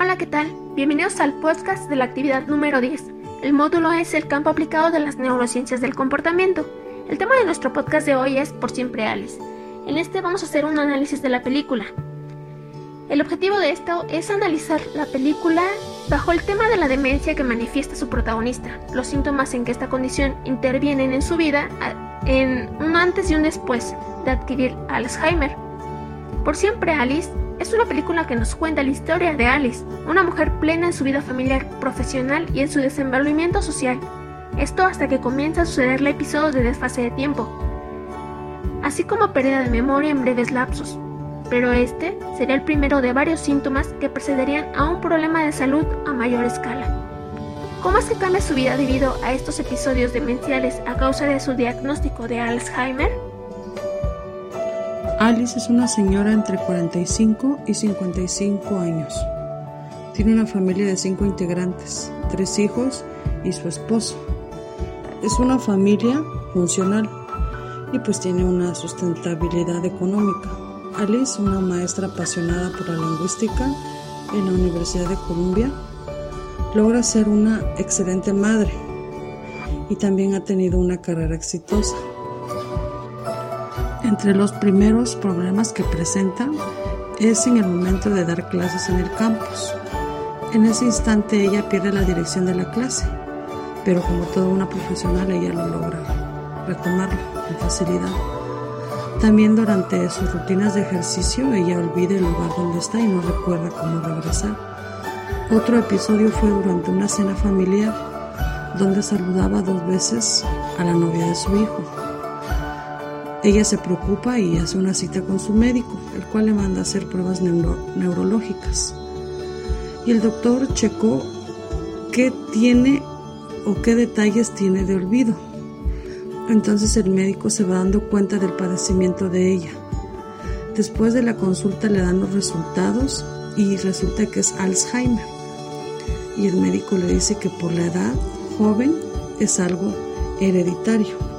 Hola, ¿qué tal? Bienvenidos al podcast de la actividad número 10. El módulo es el campo aplicado de las neurociencias del comportamiento. El tema de nuestro podcast de hoy es Por siempre Alice. En este vamos a hacer un análisis de la película. El objetivo de esto es analizar la película bajo el tema de la demencia que manifiesta su protagonista, los síntomas en que esta condición intervienen en su vida en un antes y un después de adquirir Alzheimer. Por siempre Alice es una película que nos cuenta la historia de Alice, una mujer plena en su vida familiar, profesional y en su desenvolvimiento social. Esto hasta que comienza a sucederle episodios de desfase de tiempo, así como pérdida de memoria en breves lapsos. Pero este sería el primero de varios síntomas que precederían a un problema de salud a mayor escala. ¿Cómo es que cambia su vida debido a estos episodios demenciales a causa de su diagnóstico de Alzheimer? Alice es una señora entre 45 y 55 años. Tiene una familia de cinco integrantes, tres hijos y su esposo. Es una familia funcional y pues tiene una sustentabilidad económica. Alice, una maestra apasionada por la lingüística en la Universidad de Columbia, logra ser una excelente madre y también ha tenido una carrera exitosa. Entre los primeros problemas que presenta es en el momento de dar clases en el campus. En ese instante ella pierde la dirección de la clase, pero como toda una profesional ella lo logra retomarlo con facilidad. También durante sus rutinas de ejercicio ella olvida el lugar donde está y no recuerda cómo regresar. Otro episodio fue durante una cena familiar donde saludaba dos veces a la novia de su hijo. Ella se preocupa y hace una cita con su médico, el cual le manda a hacer pruebas neurológicas. Y el doctor checó qué tiene o qué detalles tiene de olvido. Entonces el médico se va dando cuenta del padecimiento de ella. Después de la consulta le dan los resultados y resulta que es Alzheimer y el médico le dice que por la edad joven es algo hereditario.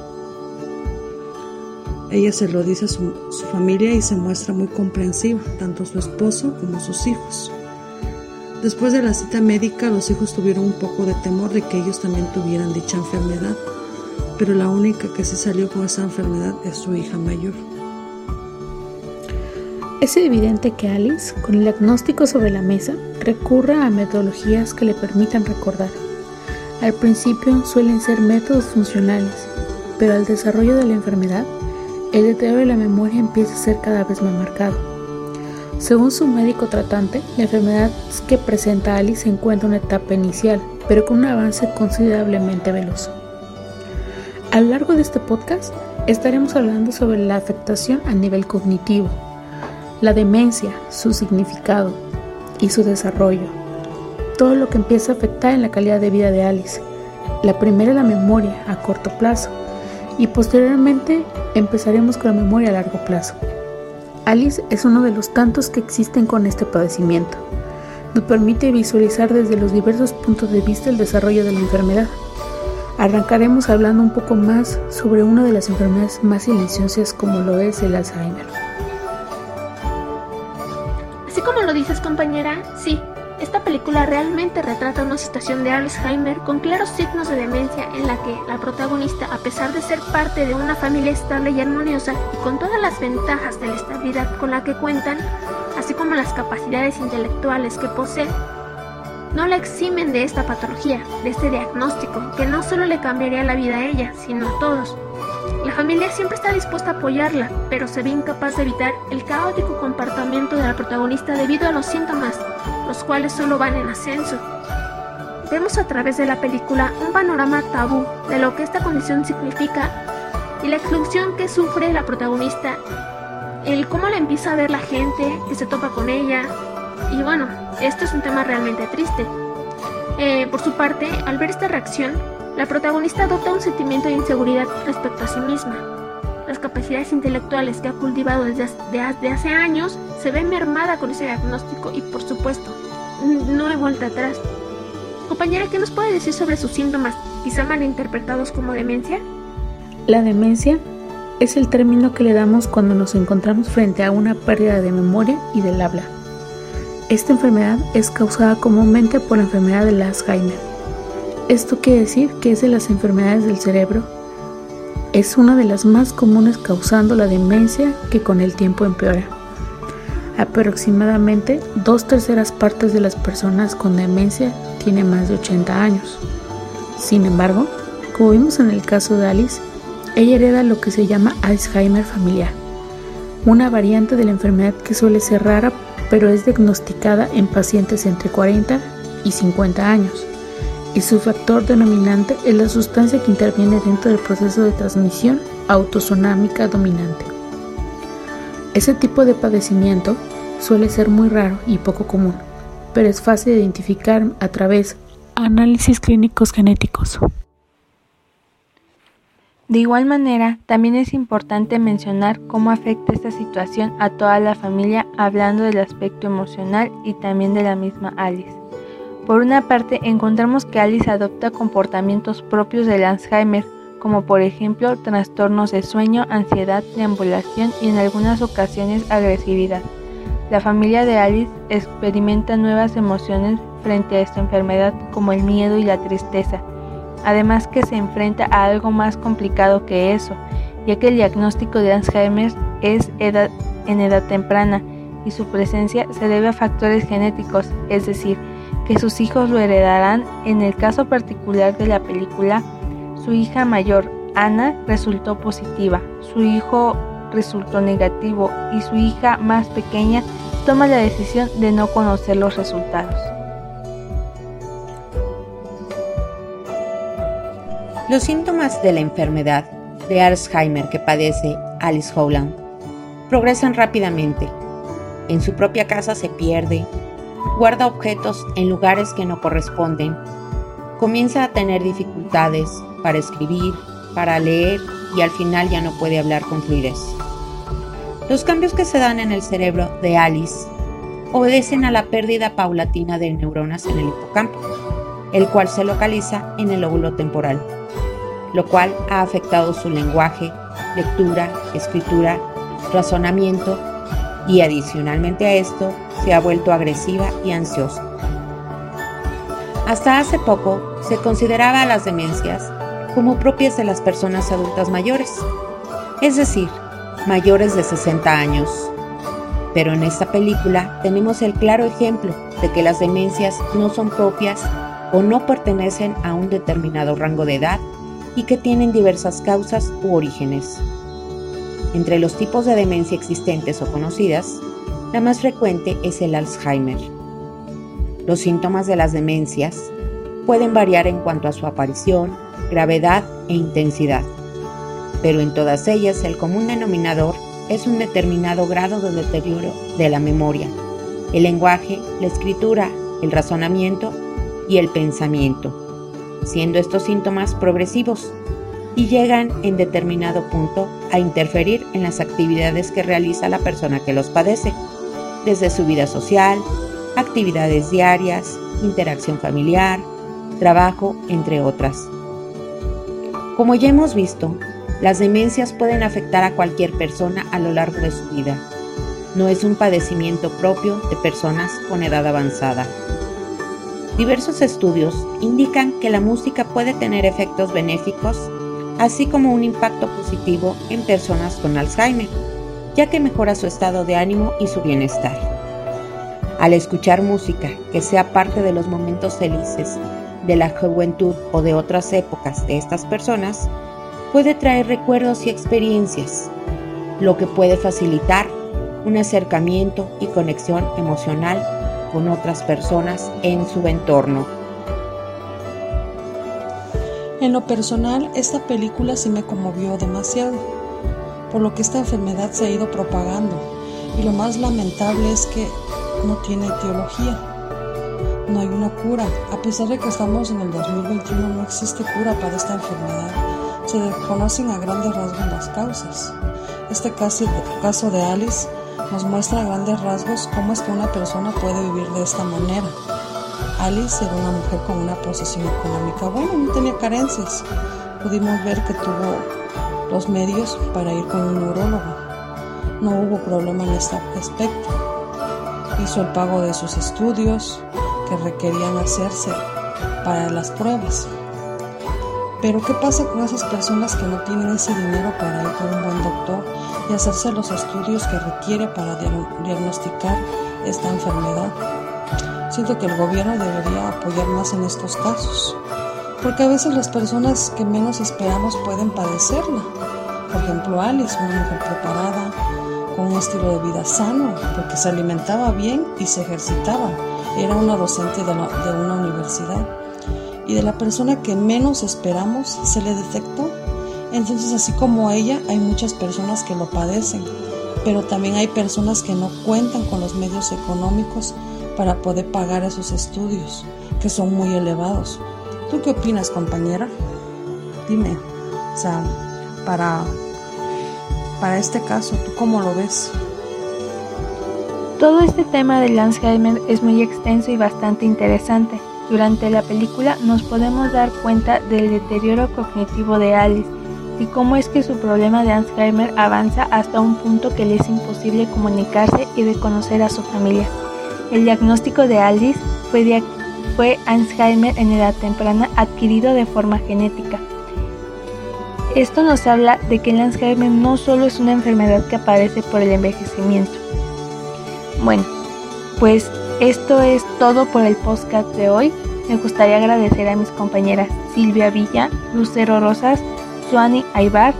Ella se lo dice a su, familia y se muestra muy comprensiva, tanto su esposo como sus hijos. Después de la cita médica, los hijos tuvieron un poco de temor de que ellos también tuvieran dicha enfermedad, pero la única que se salió con esa enfermedad es su hija mayor. Es evidente que Alice, con el diagnóstico sobre la mesa, recurre a metodologías que le permitan recordar. Al principio suelen ser métodos funcionales, pero al desarrollo de la enfermedad, el deterioro de la memoria empieza a ser cada vez más marcado. Según su médico tratante, la enfermedad que presenta Alice se encuentra en una etapa inicial, pero con un avance considerablemente veloz. A lo largo de este podcast estaremos hablando sobre la afectación a nivel cognitivo, la demencia, su significado y su desarrollo. Todo lo que empieza a afectar en la calidad de vida de Alice. La primera la memoria a corto plazo y posteriormente empezaremos con la memoria a largo plazo. Alice es uno de los tantos que existen con este padecimiento. Nos permite visualizar desde los diversos puntos de vista el desarrollo de la enfermedad. Arrancaremos hablando un poco más sobre una de las enfermedades más silenciosas como lo es el Alzheimer como lo dices compañera, sí, película realmente retrata una situación de Alzheimer con claros signos de demencia en la que la protagonista, a pesar de ser parte de una familia estable y armoniosa y con todas las ventajas de la estabilidad con la que cuentan, así como las capacidades intelectuales que posee, no la eximen de esta patología, de este diagnóstico, que no solo le cambiaría la vida a ella, sino a todos. La familia siempre está dispuesta a apoyarla, pero se ve incapaz de evitar el caótico comportamiento de la protagonista debido a los síntomas, los cuales solo van en ascenso. Vemos a través de la película un panorama tabú de lo que esta condición significa y la exclusión que sufre la protagonista, el cómo la empieza a ver la gente que se topa con ella, y bueno, esto es un tema realmente triste. Eh, por su parte, al ver esta reacción, la protagonista adopta un sentimiento de inseguridad respecto a sí misma. Las capacidades intelectuales que ha cultivado desde, hace años se ven mermada con ese diagnóstico y por supuesto, no hay vuelta atrás. Compañera, ¿qué nos puede decir sobre sus síntomas, quizá malinterpretados como demencia? La demencia es el término que le damos cuando nos encontramos frente a una pérdida de memoria y del habla. Esta enfermedad es causada comúnmente por la enfermedad de Alzheimer. Esto quiere decir que es de las enfermedades del cerebro. Es una de las más comunes causando la demencia que con el tiempo empeora. Aproximadamente dos terceras partes de las personas con demencia tienen más de 80 años. Sin embargo, como vimos en el caso de Alice, ella hereda lo que se llama Alzheimer familiar, una variante de la enfermedad que suele ser rara pero es diagnosticada en pacientes entre 40 y 50 años, y su factor denominante es la sustancia que interviene dentro del proceso de transmisión autosonámica dominante. Ese tipo de padecimiento suele ser muy raro y poco común, pero es fácil de identificar a través de análisis clínicos genéticos. De igual manera, también es importante mencionar cómo afecta esta situación a toda la familia hablando del aspecto emocional y también de la misma Alice. Por una parte, encontramos que Alice adopta comportamientos propios del Alzheimer, como por ejemplo trastornos de sueño, ansiedad, deambulación y en algunas ocasiones agresividad. La familia de Alice experimenta nuevas emociones frente a esta enfermedad como el miedo y la tristeza, además que se enfrenta a algo más complicado que eso, ya que el diagnóstico de Alzheimer es en edad temprana y su presencia se debe a factores genéticos, es decir, que sus hijos lo heredarán. En el caso particular de la película, su hija mayor, Ana, resultó positiva, su hijo resultó negativo y su hija más pequeña toma la decisión de no conocer los resultados. Los síntomas de la enfermedad de Alzheimer que padece Alice Howland progresan rápidamente. En su propia casa se pierde, guarda objetos en lugares que no corresponden, comienza a tener dificultades para escribir, para leer y al final ya no puede hablar con fluidez. Los cambios que se dan en el cerebro de Alice obedecen a la pérdida paulatina de neuronas en el hipocampo, el cual se localiza en el óvulo temporal lo cual ha afectado su lenguaje, lectura, escritura, razonamiento y adicionalmente a esto se ha vuelto agresiva y ansiosa. Hasta hace poco se consideraba a las demencias como propias de las personas adultas mayores, es decir, mayores de 60 años. Pero en esta película tenemos el claro ejemplo de que las demencias no son propias o no pertenecen a un determinado rango de edad y que tienen diversas causas u orígenes. Entre los tipos de demencia existentes o conocidas, la más frecuente es el Alzheimer. Los síntomas de las demencias pueden variar en cuanto a su aparición, gravedad e intensidad, pero en todas ellas el común denominador es un determinado grado de deterioro de la memoria, el lenguaje, la escritura, el razonamiento y el pensamiento siendo estos síntomas progresivos y llegan en determinado punto a interferir en las actividades que realiza la persona que los padece, desde su vida social, actividades diarias, interacción familiar, trabajo, entre otras. Como ya hemos visto, las demencias pueden afectar a cualquier persona a lo largo de su vida. No es un padecimiento propio de personas con edad avanzada. Diversos estudios indican que la música puede tener efectos benéficos, así como un impacto positivo en personas con Alzheimer, ya que mejora su estado de ánimo y su bienestar. Al escuchar música que sea parte de los momentos felices de la juventud o de otras épocas de estas personas, puede traer recuerdos y experiencias, lo que puede facilitar un acercamiento y conexión emocional con otras personas en su entorno. En lo personal, esta película sí me conmovió demasiado, por lo que esta enfermedad se ha ido propagando y lo más lamentable es que no tiene etiología. No hay una cura. A pesar de que estamos en el 2021, no existe cura para esta enfermedad. Se desconocen a grandes rasgos las causas. Este caso, caso de Alice nos muestra a grandes rasgos cómo es que una persona puede vivir de esta manera. Alice era una mujer con una posición económica buena, no tenía carencias. Pudimos ver que tuvo los medios para ir con un neurólogo. No hubo problema en este aspecto. hizo el pago de sus estudios que requerían hacerse para las pruebas. Pero ¿qué pasa con esas personas que no tienen ese dinero para ir con un buen doctor y hacerse los estudios que requiere para diagnosticar esta enfermedad? Siento que el gobierno debería apoyar más en estos casos, porque a veces las personas que menos esperamos pueden padecerla. Por ejemplo, Alice, una mujer preparada, con un estilo de vida sano, porque se alimentaba bien y se ejercitaba. Era una docente de, una universidad y de la persona que menos esperamos se le detectó. Entonces, así como ella, hay muchas personas que lo padecen, pero también hay personas que no cuentan con los medios económicos para poder pagar esos estudios, que son muy elevados. ¿Tú qué opinas, compañera? Dime, o sea, para, para este caso, ¿tú cómo lo ves? Todo este tema del Alzheimer es muy extenso y bastante interesante. Durante la película nos podemos dar cuenta del deterioro cognitivo de Alice y cómo es que su problema de Alzheimer avanza hasta un punto que le es imposible comunicarse y reconocer a su familia. El diagnóstico de Alice fue, fue Alzheimer en edad temprana adquirido de forma genética. Esto nos habla de que el Alzheimer no solo es una enfermedad que aparece por el envejecimiento. Bueno, pues esto es todo por el podcast de hoy. Me gustaría agradecer a mis compañeras Silvia Villa, Lucero Rosas, Suani Aybar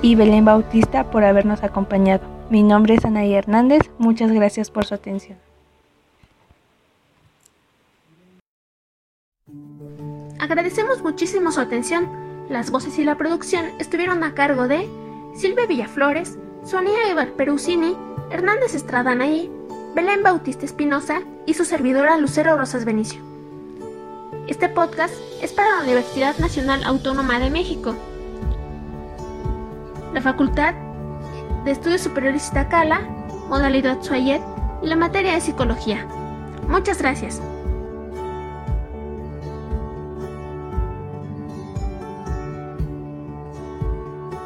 y Belén Bautista por habernos acompañado. Mi nombre es Anaí Hernández. Muchas gracias por su atención. Agradecemos muchísimo su atención. Las voces y la producción estuvieron a cargo de Silvia Villaflores, Suani Aybar Perusini, Hernández Estrada Anaí, Belén Bautista Espinosa y su servidora Lucero Rosas Benicio. Este podcast es para la Universidad Nacional Autónoma de México, la Facultad de Estudios Superiores Iztacala, modalidad Suayet y la materia de Psicología. Muchas gracias.